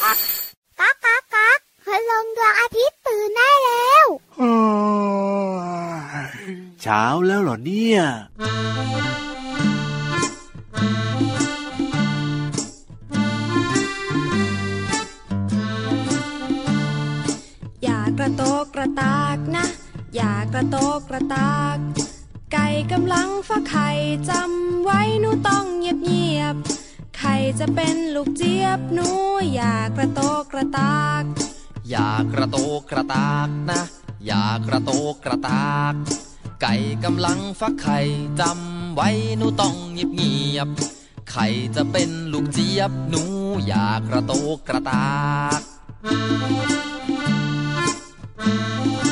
ก๊ากก๊ากก๊ากคืลงดวงอาทิตย์ตื่นได้แล้วเช้าแล้วเหรอเนี่ยอย่ากระโตกกระตากนะ อย่ากระโตกกระตาก ไก่กำลังฟักไข่จำไว้หนูต้องเงียบเงียบๆไข่ จะเป็นลูกเจี๊ยบหนูอย่ากระโตกกระตาก อย่ากระโตกกระตากนะ อย่ากระโตกกระตาก ไก่กำลังฟักไข่จำไว้หนูต้องเงียบเงียบไข่จะเป็นลูกเจี๊ยบหนูอย่ากระโตกกระตากอย่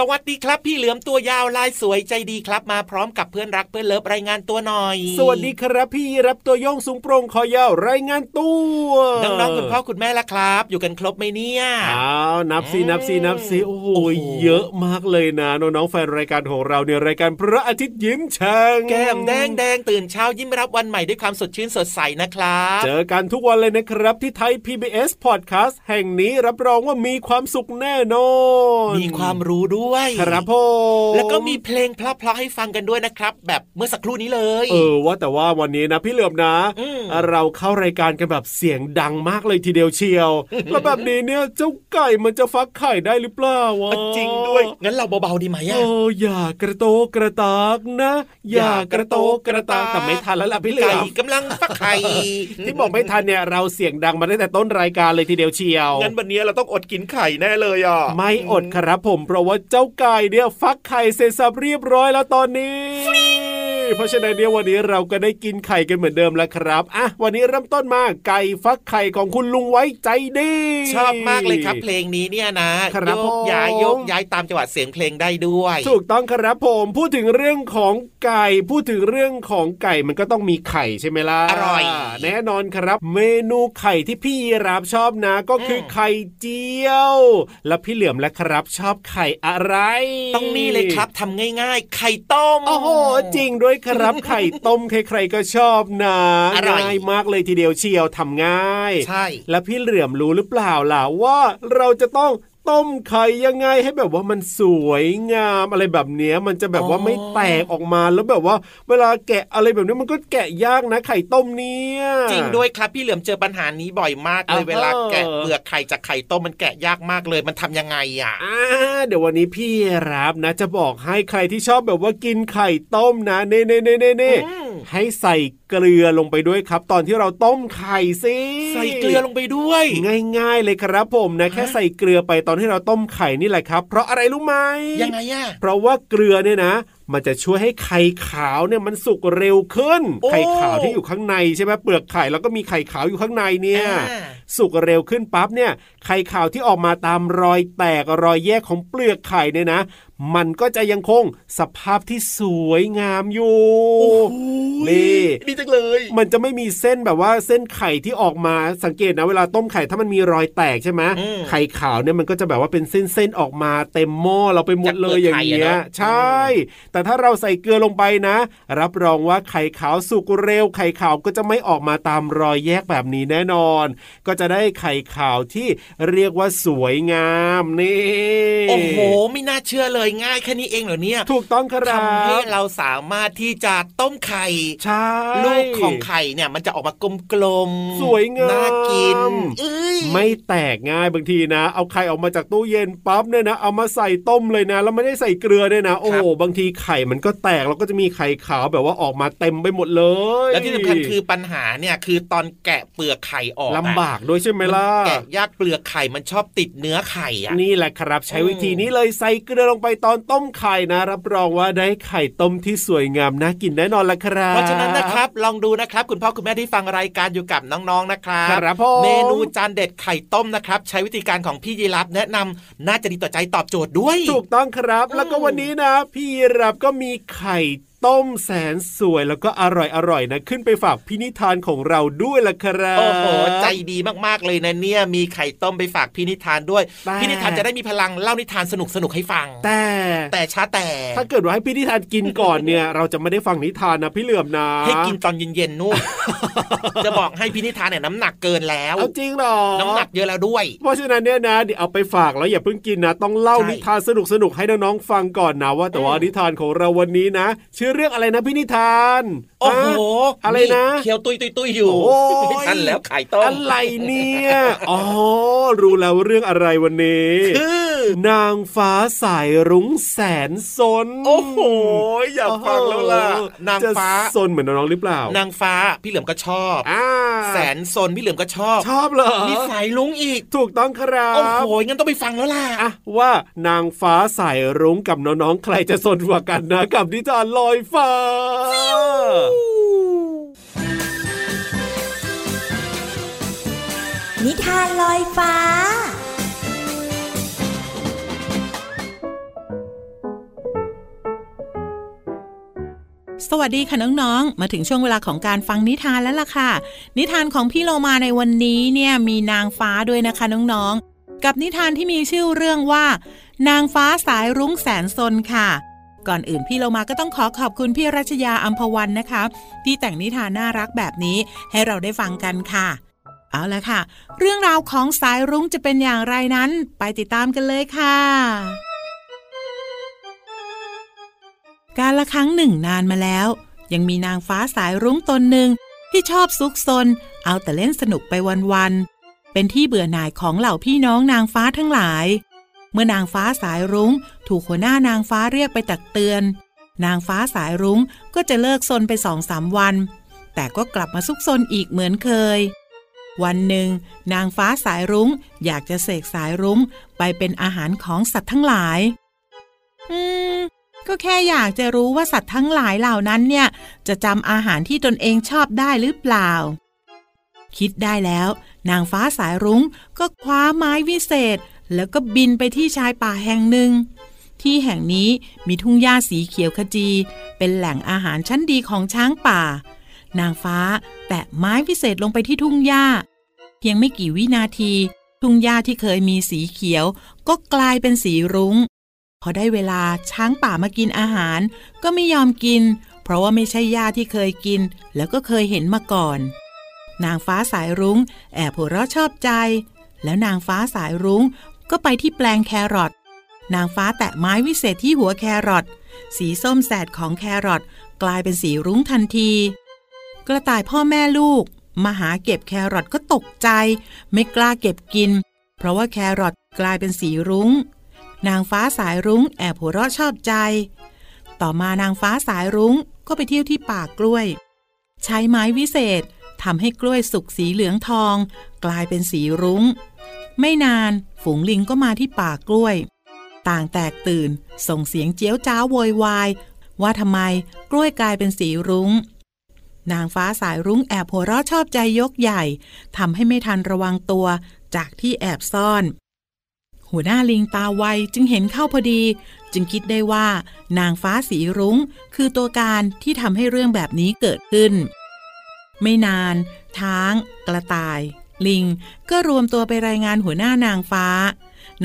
สวัสดีครับ พี่เหลือมตัวยาวลายสวยใจดีครับ มาพร้อมกับเพื่อนรักเพื่อนเลิฟรายงานตัวหน่อย สวัสดีครับพี่รับตัวโยงสูงโปร่งคอยาวรายงานตัวน้องๆคุณพ่อคุณแม่ละครับ อยู่กันครบไหมเนี่ยอ้าวนับสินับสินับสิโอ้โหโอ้โหเยอะมากเลยนะน้องๆแฟนรายการของเราเนี่ยรายการพระอาทิตย์ยิ้มแฉ่งแก้มแดงแดงตื่นเช้ายิ้มรับวันใหม่ด้วยความสดชื่นสดใสนะครับเจอกันทุกวันเลยนะครับที่ไทย PBS Podcast แห่งนี้รับรองว่ามีความสุขแน่นอนมีความรู้ด้วยครับผมแล้วก็มีเพลงเพราะๆให้ฟังกันด้วยนะครับ แบบเมื่อสักครู่นี้เลย เออว่าแต่ว่าวันนี้นะพี่เหลือมนะอืมเราเข้ารายการกันแบบเสียงดังมากเลยทีเดียวเชียว แล้วแบบนี้เนี่ยเจ้าไก่มันจะฟักไข่ได้หรือเปล่าวะจริงด้วย งั้นเราเบาๆดีไหมโอ้อะอย่ากระโตกกระตากนะ อย่ากระโตกกระตากแต่ไม่ทันแล้วล่ะพี่เหลืไก่อมกำลังฟักไข่ที่บอกไม่ทันเนี่ยเราเสียงดังมาตั้งแต่ต้นรายการเลยทีเดียวเชียวงั้นวันนี้เราต้องอดกินไข่แน่เลยอะไม่อดครับผมเพราะว่าเจ้าไก่เนี่ยฟักไข่เสร็จสับเรียบร้อยแล้วตอนนี้ เพราะฉะนั้นเนี่ยวันนี้เราก็ได้กินไข่กันเหมือนเดิมแล้วครับอะวันนี้เริ่มต้นมาไก่ฟักไข่ของคุณลุงไว้ใจดี ชอบมากเลยครับ เพลงนี้เนี่ยนะครับโยกย้ายผมโยกย้ายตามจังหวะเสียงเพลงได้ด้วย ถูกต้องครับผมพูดถึงเรื่องของไก่พูดถึงเรื่องของไก่มันก็ต้องมีไข่ใช่ไหมล่ะอร่อย แน่นอนครับ เมนูไข่ที่พี่รับชอบนะ ก็คืออมไข่เจียว แล้วพี่เหลือมและครับชอบไข่อะไร ต้องนี่เลยครับทำง่าย ๆ ไข่ต้มโอ้โหจริงด้วยครับ ไข่ต้มใครๆก็ชอบนะอร่อยง่ายมากเลยทีเดียวเชียวทำง่าย ใช่ แล้วพี่เหลือมรู้หรือเปล่าล่ะว่าเราจะต้อง ต้มไข่ยังไงให้แบบว่ามันสวยงามอะไรแบบเนี้ยมันจะแบบว่าไม่แตกออกมาแล้วแบบว่า เวลาแกะอะไรแบบนี้มันก็แกะยากนะไข่ต้มเนี่ยจริงด้วยครับพี่เหลือมเจอปัญหานี้บ่อยมากเลยอ่าฮะเวลาแกะเปลือกไข่จากไข่ต้มมันแกะยากมากเลยมันทำยังไงอะอ่าเดี๋ยววันนี้พี่รับนะ จะบอกให้ใครที่ชอบแบบว่ากินไข่ต้มนะเน่เน่เน่เน่เน่อืมให้ใส่ เกลือลงไปด้วยครับ ตอนที่เราต้มไข่สิใส่เกลือลงไปด้วย ง่าย ๆ เลยครับผมนะแค่ใส่เกลือไปตอนที่เราต้มไข่นี่แหละครับ เพราะอะไรรู้ไหมยังไงอะเพราะว่าเกลือเนี่ยนะมันจะช่วยให้ไข่ขาวเนี่ยมันสุกเร็วขึ้นโอ้ไข่ขาวที่อยู่ข้างในใช่ไหมเปลือกไข่แล้วก็มีไข่ขาวอยู่ข้างในเนี่ยอ่า สุกเร็วขึ้นปั๊บเนี่ยไข่ขาวที่ออกมาตามรอยแตกรอยแยกของเปลือกไข่เนี่ยนะ มันก็จะยังคงสภาพที่สวยงามอยู่โอ้โหนี่ดีจังเลย มันจะไม่มีเส้นแบบว่าเส้นไข่ที่ออกมาสังเกตนะเวลาต้มไข่ถ้ามันมีรอยแตกใช่ไหมอืมไข่ขาวเนี่ยมันก็จะแบบว่าเป็นเส้นๆออกมาเต็มหม้อเราไปหมดเลยอย่างเงี้จากเปลืยอกไข่อะเนอะใช่ แต่ถ้าเราใส่เกลือลงไปนะ รับรองว่าไข่ขาวสุกเร็ว ไข่ขาวก็จะไม่ออกมาตามรอยแยกแบบนี้แน่นอน ก็จะได้ไข่ขาวที่เรียกว่าสวยงามนี่โอ้โห ไม่น่าเชื่อเลยง่ายแค่นี้เองเหรอเนี่ยถูกต้องครับทำให้เราสามารถที่จะต้มไข่ใช่ลูกของไข่เนี่ยมันจะออกมากลมๆสวยงามน่ากินเอ้ยไม่แตกง่ายบางทีนะ เอาไข่ออกมาจากตู้เย็นปั๊บเนี่ยนะเอามาใส่ต้มเลยนะ แล้วไม่ได้ใส่เกลือด้วยนะ โอ้โหบางทีไข่มันก็แตกแล้วก็จะมีไข่ขาวแบบว่าออกมาเต็มไปหมดเลย แล้วที่สำคัญคือปัญหาเนี่ยคือตอนแกะเปลือกไข่ออกอะลำบากด้วยใช่ไหมล่ะแกะยากเปลือกไข่มันชอบติดเนื้อไข่อะนี่แหละครับใช้วิธีนี้เลยใส่เกลือลงไปตอนต้มไข่นะ รับรองว่าได้ไข่ต้มที่สวยงามน่ากินแน่นอนละครับ เพราะฉะนั้นนะครับลองดูนะครับ คุณพ่อคุณแม่ที่ฟังรายการอยู่กับน้องๆนะครับครับผมเมนูจานเด็ดไข่ต้มนะครับ ใช้วิธีการของพี่ยีรับแนะนำน่าจะดีต่อใจตอบโจทย์ด้วย ถูกต้องครับ แล้วก็วันนี้นะ พี่รับก็มีไข่ ต้มแสนสวยแล้วก็อร่อยอร่อยๆนะ ขึ้นไปฝากพี่นิทานของเราด้วยละครับโอ้โหใจดีมากๆเลยนะเนี่ยมีไข่ต้มไปฝากพี่นิทานด้วยแต่พี่นิทานจะได้มีพลังเล่านิทานสนุกสนุกๆให้ฟัง แต่แต่ช้าแต่ ถ้าเกิดว่าให้พี่นิทานกินก่อนเนี่ย เราจะไม่ได้ฟังนิทานนะพี่เหลื่อมนะ ให้กินตอนเย็นๆนู่นจะบอกให้พี่นิทานเนี่ยน้ำหนักเกินแล้วเอาจริงเหรอน้ำหนักเยอะแล้วด้วย เพราะฉะนั้นเนี่ยนะเดี๋ยวเอาไปฝากแล้วอย่าเพิ่งกินนะต้องเล่าใช่นิทานสนุกสนุกๆให้น้องๆฟังก่อนนะว่าแต่ว่าอืมนิทานของเราวันนี้นะชื่อเรื่องอะไรนะพี่นิทานโอ้โหฮะอะไรนะเคี้ยวตุยตุยตุยอยู่โอ้ยไม่ทันแล้วไข่ต้มอะไรเนี่ยอ๋อรู้แล้วเรื่องอะไรวันนี้คือนางฟ้าสายรุ้งแสนสน โอ้โห อยากฟังแล้วล่ะโอ้โหนางฟ้าจะสนเหมือนน้องๆหรือเปล่า นางฟ้าพี่เหลือมก็ชอบอ่าแสนซนพี่เหลือมก็ชอบ ชอบเหรอมีสายลุงอีก ถูกต้องครับ โอ้โห งั้นต้องไปฟังแล้วล่ะอะว่านางฟ้าสายรุ้งกับน้องๆ ใครจะสนกว่ากันนะกับนิทานลอยฟ้า นิทานลอยฟ้า สวัสดีค่ะน้องๆ มาถึงช่วงเวลาของการฟังนิทานแล้วล่ะค่ะ นิทานของพี่โลมาในวันนี้เนี่ยมีนางฟ้าด้วยนะคะน้องๆ กับนิทานที่มีชื่อเรื่องว่า นางฟ้าสายรุ้งแสนซนค่ะ ก่อนอื่นพี่โลมาก็ต้องขอขอบคุณพี่รัชยาอัมพวันนะคะ ที่แต่งนิทานน่ารักแบบนี้ให้เราได้ฟังกันค่ะ เอาละค่ะ เรื่องราวของสายรุ้งจะเป็นอย่างไรนั้น ไปติดตามกันเลยค่ะ การละครั้งหนึ่งนานมาแล้ว ยังมีนางฟ้าสายรุ้งตนหนึ่งที่ชอบซุกซน เอาแต่เล่นสนุกไปวันๆเป็นที่เบื่อหน่ายของเหล่าพี่น้องนางฟ้าทั้งหลาย เมื่อนางฟ้าสายรุ้ง ถูกหัวหน้านางฟ้าเรียกไปตักเตือน นางฟ้าสายรุ้งก็จะเลิกซนไปสองสามวัน แต่ก็กลับมาซุกซนอีกเหมือนเคย วันหนึ่ง นางฟ้าสายรุ้ง อยากจะเสกสายรุ้ง ไปเป็นอาหารของสัตว์ทั้งหลาย อืม ก็แค่อยากจะรู้ว่าสัตว์ทั้งหลายเหล่านั้นเนี่ย จะจำอาหารที่ตนเองชอบได้หรือเปล่า คิดได้แล้ว นางฟ้าสายรุ้งก็คว้าไม้วิเศษ แล้วก็บินไปที่ชายป่าแห่งหนึ่ง ที่แห่งนี้มีทุ่งหญ้าสีเขียวขจี เป็นแหล่งอาหารชั้นดีของช้างป่า นางฟ้าแตะไม้วิเศษลงไปที่ทุ่งหญ้า เพียงไม่กี่วินาที ทุ่งหญ้าที่เคยมีสีเขียว ก็กลายเป็นสีรุง้ง พอได้เวลาช้างป่ามากินอาหาร ก็ไม่ยอมกิน เพราะว่าไม่ใช่หญ้าที่เคยกิน แล้วก็เคยเห็นมาก่อน นางฟ้าสายรุง้ง แอบหัวเราะชอบใจ แล้วนางฟ้าสายรุง้ง ก็ไปที่แปลงแครอทนางฟ้าแตะไม้วิเศษที่หัวแครอทสีส้มแสดของแครอทกลายเป็นสีรุ้งทันที กระต่ายพ่อแม่ลูก มาหาเก็บแครอทก็ตกใจ ไม่กล้าเก็บกิน เพราะว่าแครอทกลายเป็นสีรุง้ง นางฟ้าสายรุ้งแอบหัวเราะชอบใจ ต่อมานางฟ้าสายรุ้งก็ไปเที่ยวที่ป่ากล้วย ใช้ไม้วิเศษทำให้กล้วยสุกสีเหลืองทอง กลายเป็นสีรุง้ง ไม่นานฝูงลิงก็มาที่ป่ากล้วย ต่างแตกตื่นส่งเสียงเจี๊ยวจ้าวโวยวายว่าทำไมกล้วยกลายเป็นสีรุง้ง นางฟ้าสายรุ้งแอบหัวเราะชอบใจยกใหญ่ทำให้ไม่ทันระวังตัวจากที่แอบซ่อน หัวหน้าลิงตาไวจึงเห็นเข้าพอดี จึงคิดได้ว่า นางฟ้าสีรุง้ง คือตัวการที่ทำให้เรื่องแบบนี้เกิดขึ้น ไม่นาน ช้าง กระต่าย ลิง ก็รวมตัวไปรายงานหัวหน้านางฟ้า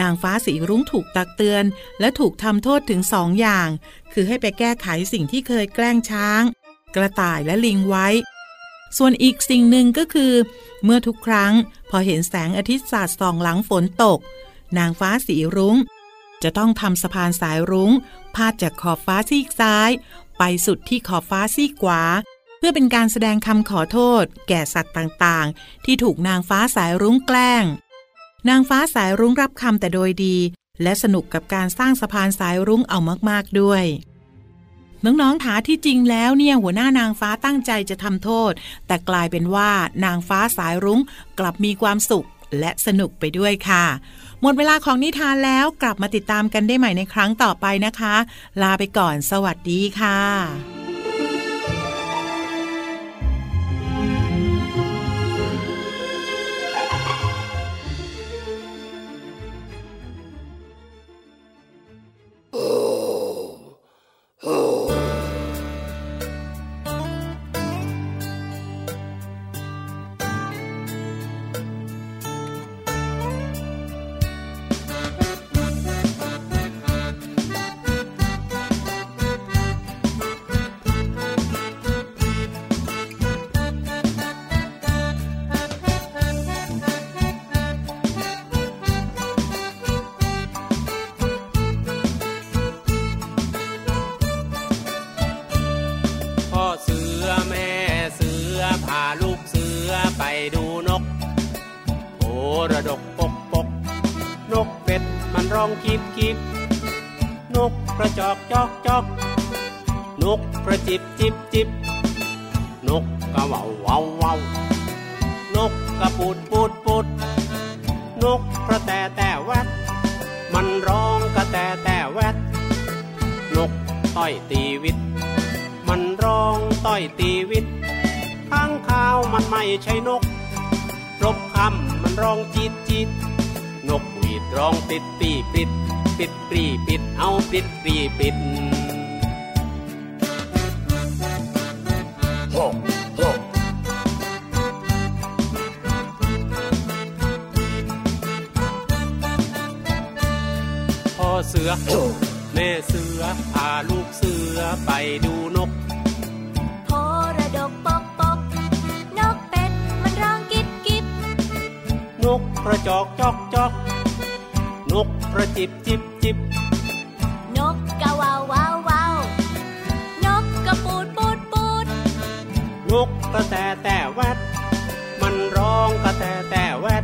นางฟ้าสีรุ้งถูกตักเตือน และถูกทำโทษถึงสองอย่าง คือให้ไปแก้ไขสิ่งที่เคยแกล้งช้าง กระต่ายและลิงไว้ ส่วนอีกสิ่งหนึ่งก็คือ เมื่อทุกครั้งพอเห็นแสงอาทิตย์สาดส่องหลังฝนตก นางฟ้าสีรุง้ง จะต้องทำสะพานสายรุง้ง พาดจากขอบฟ้าซีกซ้าย ไปสุดที่ขอบฟ้าซีกขวา เพื่อเป็นการแสดงคำขอโทษ แก่สัตว์ต่างๆ ที่ถูกนางฟ้าสายรุ้งแกล้ง นางฟ้าสายรุ้งรับคำแต่โดยดี และสนุกกับการสร้างสะพานสายรุ้งเอามากๆด้วย น้องๆถาที่จริงแล้วเนี่ยหัวหน้านางฟ้าตั้งใจจะทำโทษ แต่กลายเป็นว่านางฟ้าสายรุ้งกลับมีความสุขและสนุกไปด้วยค่ะ หมดเวลาของนิทานแล้วกลับมาติดตามกันได้ใหม่ในครั้งต่อไปนะคะ ลาไปก่อนสวัสดีค่ะ จิบจิบจิบนกกระว่าเว่าว่านกกระปูดปูดปูดนกกระแตแต่แวดมันร้องกระแตแต่แวดนกต้อยตีวิต มันร้องต้อยตีวิตข้างข้าวมันไม่ใช่นกรบคำมันร้องจีดจีดนกหวีดร้องปิดปีปิด ปิดปรีปิดเอาปิดปรีปิด อเสือแม่เสือพาลูกเสือไปดูนกโพระดกปกปกนกเป็ดมันร้องกิบกิบนกกระจอกจอกจอกนกกระจิบจิบจิบนกกะวาววาววาวนกกระปูดปูดปูดนกกระแตแต่แวดมันร้องกระแตแต่แวด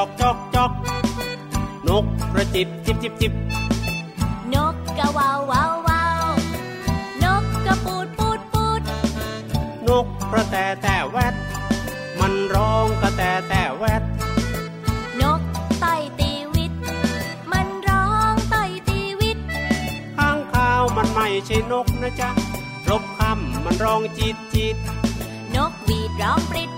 อกจอกจอกนกกระจิบจิบจิบจิบนกกะวาววาววาวนกกระปูดปูดปูดนกกระแตแต่แวดมันร้องกระแตแต่แวดนกต่อยตีวิต มันร้องต่อยตีวิตข้างข้าวมันไม่ใช่นกนะจ๊ะรบคำมันร้องจีดจีดนกหวีดร้องปริดปรีปริด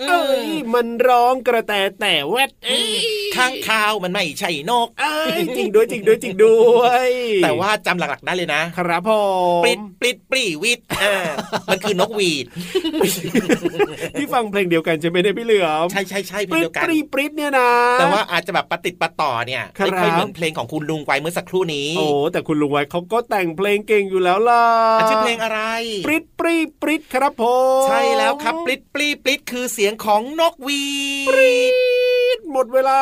เอ้ยมันร้องกระแตแต่แวดเอ้ยข้างคาวมันไม่ใช่นก เอ้ยจริงด้วยจริงด้วยจริงด้วย แต่ว่าจำหลักๆได้เลยนะ ครับผมปลิดปลิดปลีวิทย์อ่ามันคือนกหวีดที่ฟังเพลงเดียวกันใช่ไหมเนี่ยพี่เหลือมใช่ใช่ใช่เพปลงริเดีดยวกัปนรีปริดเนี่ยนะ แต่ว่าอาจจะแบบปฏิดปะต่อเนี่ยครับไม่ค่อยเหมือนเพลงของคุณลุงไปเมื่อสักครู่นี้โอ้แต่คุณลุงไว้เขาก็แต่งเพลงเก่งอยู่แล้วล่ะอะชื่อเพลงอะไรปริดปรีปริดครับผมใช่แล้วครับปลิดปลีปลิดคือเสียงของนกหวีดหมดเวลา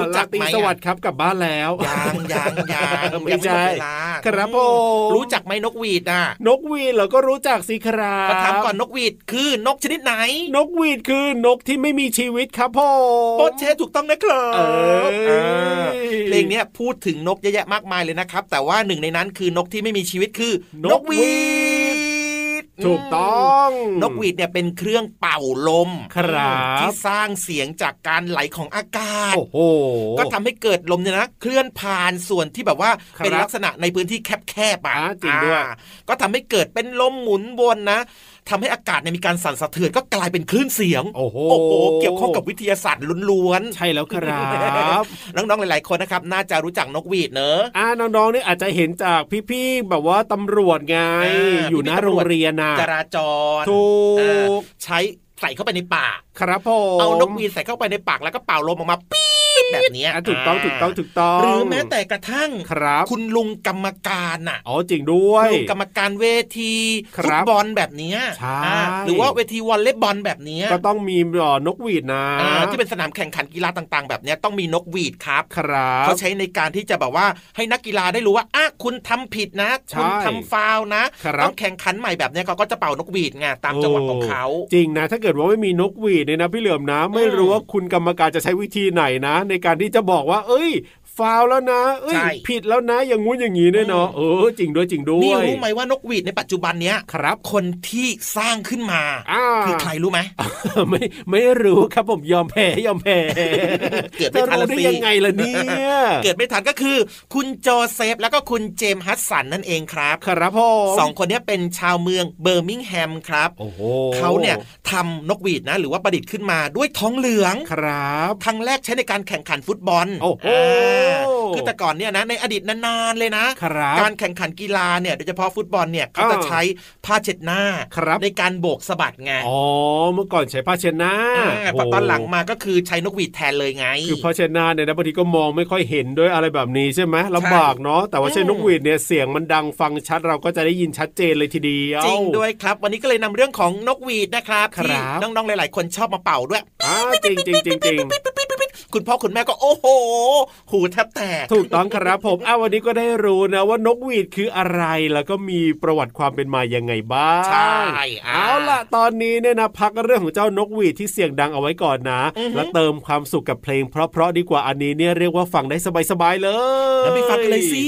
รู้จักลาตรีไหมอะสวัสดิ์ครับกลับบ้านแล้วยังยังยังไม่ยังใช่หมดเวลาครับผมรู้จักไหมนกหวีดอะ นกหวีดเราก็รู้จักสิครับก็ถามก่อนนกหวีดคือนกชนิดไหน นกหวีดคือนกที่ไม่มีชีวิตครับผมโปเชถูกต้องนะครับเอ้ยอ่าเพลงเนี้ยพูดถึงนกเยอะแยะมากมายเลยนะครับ แต่ว่าหนึ่งในนั้นคือนกที่ไม่มีชีวิตคือนกหวีด ถูกต้อง นกหวีดเนี่ยเป็นเครื่องเป่าลมครับที่สร้างเสียงจากการไหลของอากาศโอ้โหก็ทำให้เกิดลมเนี่ยนะเคลื่อนผ่านส่วนที่แบบว่าครับเป็นลักษณะในพื้นที่แคบๆอะอ่าจริงด้วยอ่าก็ทำให้เกิดเป็นลมหมุนวนนะ ทำให้อากาศเนี่ยมีการสั่นสะเทือนก็กลายเป็นคลื่นเสียง โอ้โหโอ้โหเกี่ยวข้องกับวิทยาศาสตร์ล้วนใช่แล้วครับๆน้องๆหลาย ๆคนนะครับน่าจะรู้จักนกหวีดเนอะอ่าน้องๆนี่อาจจะเห็นจากพี่ๆแบบว่าตำรวจไงอ่าอยู่หน้าพี่ๆโรตำรวงจเรียนนะจราจรถูอ่ากใช้ใส่เข้าไปในปากครับผมเอานกหวีดใส่เข้าไปในปากแล้วก็เป่าลมออกมาปี๊ดแบบเนี้ยอะถูกต้องถูกต้องถูกต้องหรือแม้แต่กระทั่งครับ คุณลุงกรรมการน่ะอ๋อจริงด้วยลุงกรรมการเวทีครัฟุบตบอลแบบเนี้ยใช่อ่าหรือว่าเวทีวอลเลย์บอลแบบเนี้ยก็ต้องมีเอ่อนกหวีดนะอ่าที่เป็นสนามแข่งขันกีฬาต่างๆ แบบเนี้ยต้องมีนกหวีดครับครับเขาใช้ในการที่จะแบบว่าให้นักกีฬาได้รู้ว่าอะคุณทำผิดนะใช่คุณทำฟาวล์นะครับต้องแข่งขันใหม่แบบเนี้ยเขาก็จะเป่านกหวีดไงตามจังหวะของเขาจริงนะ ถ้าเกิดว่าไม่มีนกหวีดเนี่ยนะพี่เหลือมนะ ไม่รู้ว่าคุณกรรมการจะใช้วิธีไหนนะ ในการที่จะบอกว่า เอ้ย ฟาวแล้วนะเอ้ยใช่ผิดแล้วนะอย่างงู้นอย่างงี้เนี่ยเนาะเออจริงด้วยจริงด้นี่วยรู้ไหมว่านกหวีดในปัจจุบันเนี้ยครับ คนที่สร้างขึ้นมาอ่าคือใครรู้ไหมไม่ไม่รู้ครับผมยอมแพ้ยอมแพ้เกิดไม่ทันจะละรู้ได้สิยังไงล่ะเนี่ยเกิดไม่ทันก็คือ คุณโจเซฟแล้วก็คุณเจมส์ฮัดสันนั่นเองครับครับผมสองคนเนี้ยเป็นชาวเมืองเบอร์มิงแฮมครับโอ้โหเขาเนี่ยทำนกหวีดนะ หรือว่าประดิษฐ์ขึ้นมาด้วยทองเหลืองครับครั้งแรกใช้ในการแข่งขันฟุตบอลโอ้โหคือแต่ก่อนเนี่ยนะในอดีตนานๆเลยนะครับการแข่งขันกีฬาเนี่ยโดยเฉพาะฟุตบอลเนี่ยเขาจะอ่าใช้ผ้าเช็ดหน้าครับในการโบกสะบัดไงอ๋อเมื่อก่อนใช้ผ้าเช็ดหน้าอ่าพอตอนหลังมาก็คือใช้นกหวีดแทนเลยไง คือผ้าเช็ดหน้าเนี่ยนะบางทีก็มองไม่ค่อยเห็นด้วยอะไรแบบนี้ใช่ไหมลำบากเนาะแต่ว่าใช้อืมนกหวีดเนี่ยเสียงมันดังฟังชัดเราก็จะได้ยินชัดเจนเลยทีเดียวจริงด้วยครับ วันนี้ก็เลยนำเรื่องของนกหวีดนะครับครับที่น้องๆหลาย ๆ คนชอบมาเป่าด้วยอ่าจริงจริงจริงจริง คุณพ่อคุณแม่ก็โอ้โห หูแทบแตก ถูกต้องครับผมอ้าววันนี้ก็ได้รู้นะว่านกหวีดคืออะไรแล้วก็มีประวัติความเป็นมายังไงบ้างใช่อ่าเอาล่ะตอนนี้เนี่ยนะพักเรื่องของเจ้านกหวีดที่เสียงดังเอาไว้ก่อนนะอือฮึแล้วเติมความสุขกับเพลงเพราะๆดีกว่าอันนี้เนี่ยเรียกว่าฟังได้สบายๆเลยแล้วไปฟังกันเลยสิ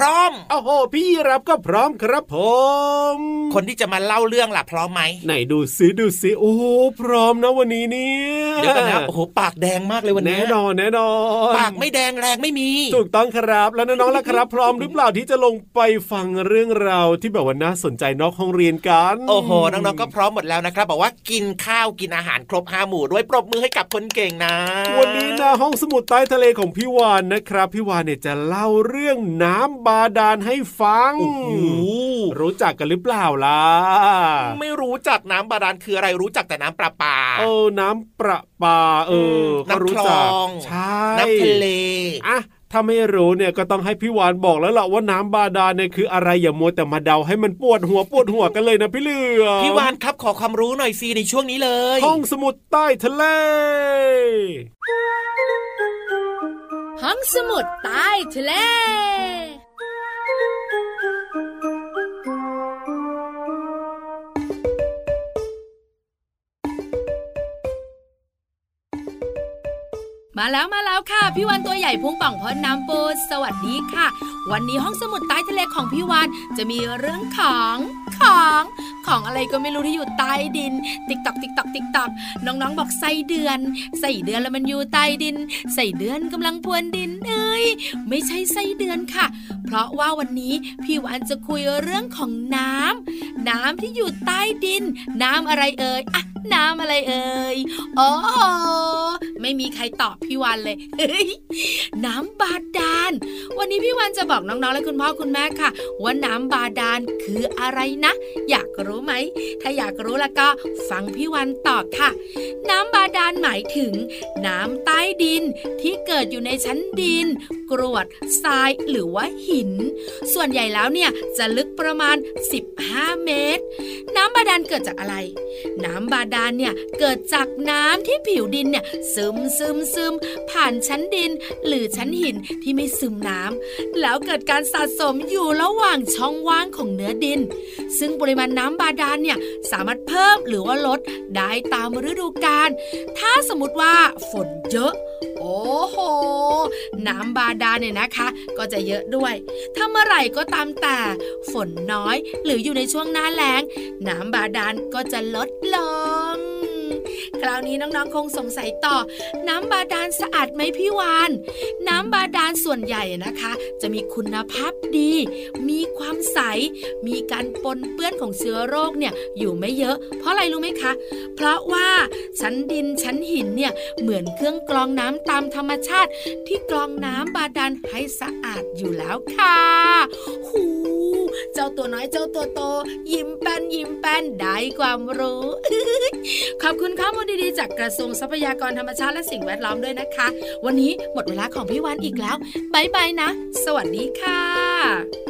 พี่เหลือมพร้อมโอ้โหพี่รับก็พร้อมครับผม คนที่จะมาเล่าเรื่องล่ะพร้อมไหมไหนดูซิดูซิโอ้โหพร้อมนะวันนี้เนี่ยเดี๋ยวกันนะโอ้โหปากแดงมากเลยวันนี้แน่นอนแน่นอนปากไม่แดงแรงไม่มี ถูกต้องครับแล้วน้องๆล่ะครับ พร้อมหรือเปล่าที่จะลงไปฟังเรื่องราวที่แบบว่าน่าสนใจนอกห้องเรียนกันโอ้โหน้องๆก็พร้อมหมดแล้วนะครับบอกว่ากินข้าวกินอาหารครบห้าหมู่ด้วยปรบมือให้กับคนเก่งนะ วันนี้นะห้องสมุดใต้ทะเลของพี่วานนะครับพี่วานเนี่ยจะเล่าเรื่องน้ำบบาดาลให้ฟังโอ้โหรู้จักกันหรือเปล่าล่ะ ไม่รู้จักน้ำบาดาลคืออะไรรู้จักแต่น้ำประปา เออ น้ำประปา เออมก็รู้จักน้ำคลองใช่น้ำทะเลอะถ้าไม่รู้เนี่ยก็ต้องให้พี่วานบอกแล้วล่ะว่าน้ำบาดาลเนี่ยคืออะไรอย่ามัวแต่มาเดาให้มันปวดหัวปวดหัวกันเลยนะพี่เหลือมพี่วานครับขอความรู้หน่อยซีในช่วงนี้เลยห้องสมุดใต้ทะเลห้องสมุดใต้ทะเล มาแล้วมาแล้วค่ะ พี่วันตัวใหญ่พุงป่องพอน้ำปูสวัสดีค่ะ วันนี้ห้องสมุดใต้ทะเลของพี่วันจะมีเรื่องของของของอะไรก็ไม่รู้ที่อยู่ใต้ดิน ติ๊กตอกติ๊กตอกติ๊กตอกน้องๆบอกไส้เดือนไส้เดือนแล้วมันอยู่ใต้ดินไส้เดือนกำลังพวนดินเอ้ยไม่ใช่ไส้เดือนค่ะ เพราะว่าวันนี้พี่วันจะคุยเรื่องของน้ำน้ำที่อยู่ใต้ดิน น้ำอะไรเอ่ยอะน้ำอะไรเอ่ยอ๋อ ไม่มีใครตอบพี่วันเลย น้ำบาดาล วันนี้พี่วันจะบอกน้องๆและคุณพ่อคุณแม่ค่ะ ว่าน้ำบาดาลคืออะไรนะ อยากรู้ไหม ถ้าอยากรู้แล้วก็ฟังพี่วันตอบค่ะ น้ำบาดาลหมายถึง น้ำใต้ดินที่เกิดอยู่ในชั้นดิน กรวดทรายหรือว่าหิน ส่วนใหญ่แล้วเนี่ยจะลึกประมาณ 15 เมตร น้ำบาดาลเกิดจากอะไร น้ำบาดาลเนี่ยเกิดจากน้ำที่ผิวดินเนี่ยซึมซึมซึมผ่านชั้นดิน หรือชั้นหินที่ไม่ซึมน้ำแล้วเกิดการสะสมอยู่ระหว่างช่องว่างของเนื้อดิน ซึ่งปริมาณน้ำบาดาลเนี่ยสามารถเพิ่มหรือว่าลดได้ตามฤดูกาลถ้าสมมติว่าฝนเยอะ โอ้โห น้ำบาดาลเนี่ยนะคะ ก็จะเยอะด้วยถ้าเมื่อไหร่ก็ตามแต่ฝนน้อย หรืออยู่ในช่วงหน้าแล้ง น้ำบาดาลก็จะลดลง คราวนี้น้องๆคงสงสัยต่อ น้ำบาดาลสะอาดไหมพี่วาน น้ำบาดาลส่วนใหญ่นะคะ จะมีคุณภาพดี มีความใส มีการปนเปื้อนของเชื้อโรคเนี่ยอยู่ไม่เยอะ เพราะอะไรรู้ไหมคะ เพราะว่าชั้นดินชั้นหินเนี่ยเหมือนเครื่องกรองน้ำตามธรรมชาติ ที่กรองน้ำบาดาลให้สะอาดอยู่แล้วค่ะหู เจ้าตัวน้อยเจ้าตัวโต ยิ้มแป้นยิ้มแป้นได้ความรู้ ขอบคุณข้อมูลดีๆ จากกระทรวงทรัพยากรธรรมชาติและสิ่งแวดล้อมด้วยนะคะ วันนี้หมดเวลาของพี่วันอีกแล้วบายบายนะ สวัสดีค่ะ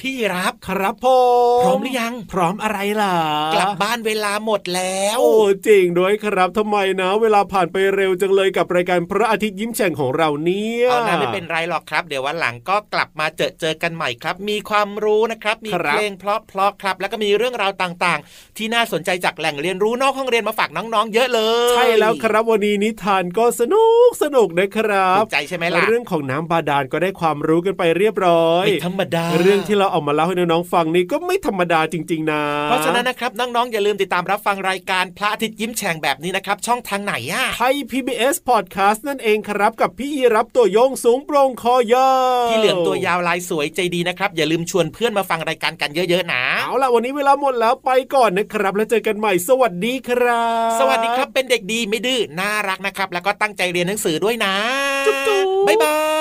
พี่รับครับผมพร้อมหรือยัง พร้อมอะไรล่ะ กลับบ้านเวลาหมดแล้ว โอ้จริงด้วยครับทำไมนะ เวลาผ่านไปเร็วจังเลยกับรายการพระอาทิตย์ยิ้มแฉ่งของเราเนี่ยเอานะไม่เป็นไรหรอกครับ เดี๋ยววันหลังก็กลับมาเจอเจอกันใหม่ครับ มีความรู้นะครับ มีครับเพลงเพราะๆครับ แล้วก็มีเรื่องราวต่างๆ ที่น่าสนใจจากแหล่งเรียนรู้นอกห้องเรียนมาฝากน้องๆ เยอะเลย ใช่แล้วครับวันนี้นิทานก็สนุกสนุกนะครับถูกใจใช่ไหมล่ะเรื่องของน้ำบาดาลก็ได้ความรู้กันไปเรียบร้อยไม่ธรรมดาเรื่องที่เราเอามาเล่าให้น้องๆฟังนี่ก็ไม่ธรรมดาจริง ๆ นะ เพราะฉะนั้นนะครับน้องๆอย่าลืมติดตามรับฟังรายการพระอาทิตย์ยิ้มแฉ่งแบบนี้นะครับ ช่องทางไหนอะไทย PBS Podcast นั่นเองครับกับพี่ยีรับตัวโยงสูงโปร่งคอยาวพี่เหลือมตัวยาวลายสวยใจดีนะครับอย่าลืมชวนเพื่อนมาฟังรายการกันเยอะๆนะเอาล่ะวันนี้เวลาหมดแล้วไปก่อนนะครับ แล้วเจอกันใหม่สวัสดีครับ สวัสดีครับเป็นเด็กดีไม่ดื้อน่ารักนะครับ แล้วก็ตั้งใจเรียนหนังสือด้วยนะ จุ๊บจุ๊บบ๊ายบายโย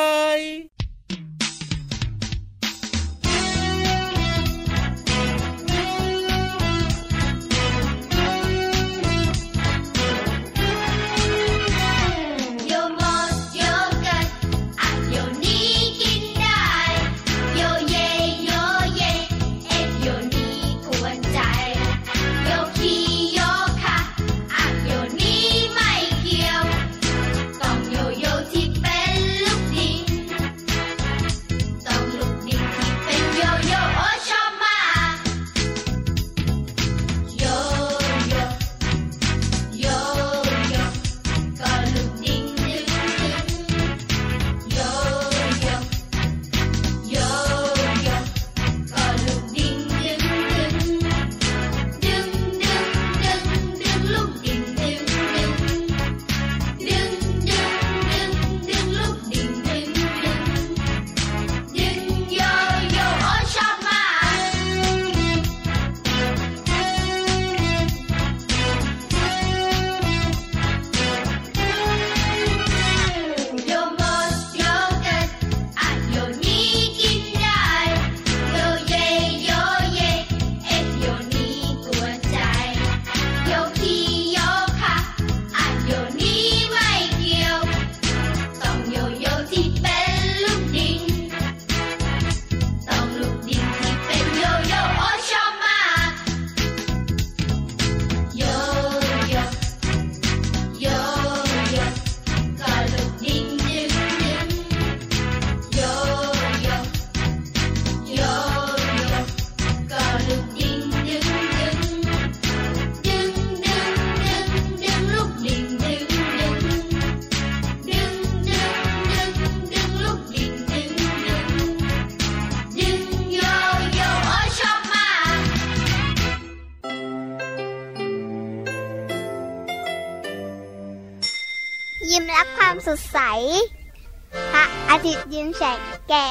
ยิ้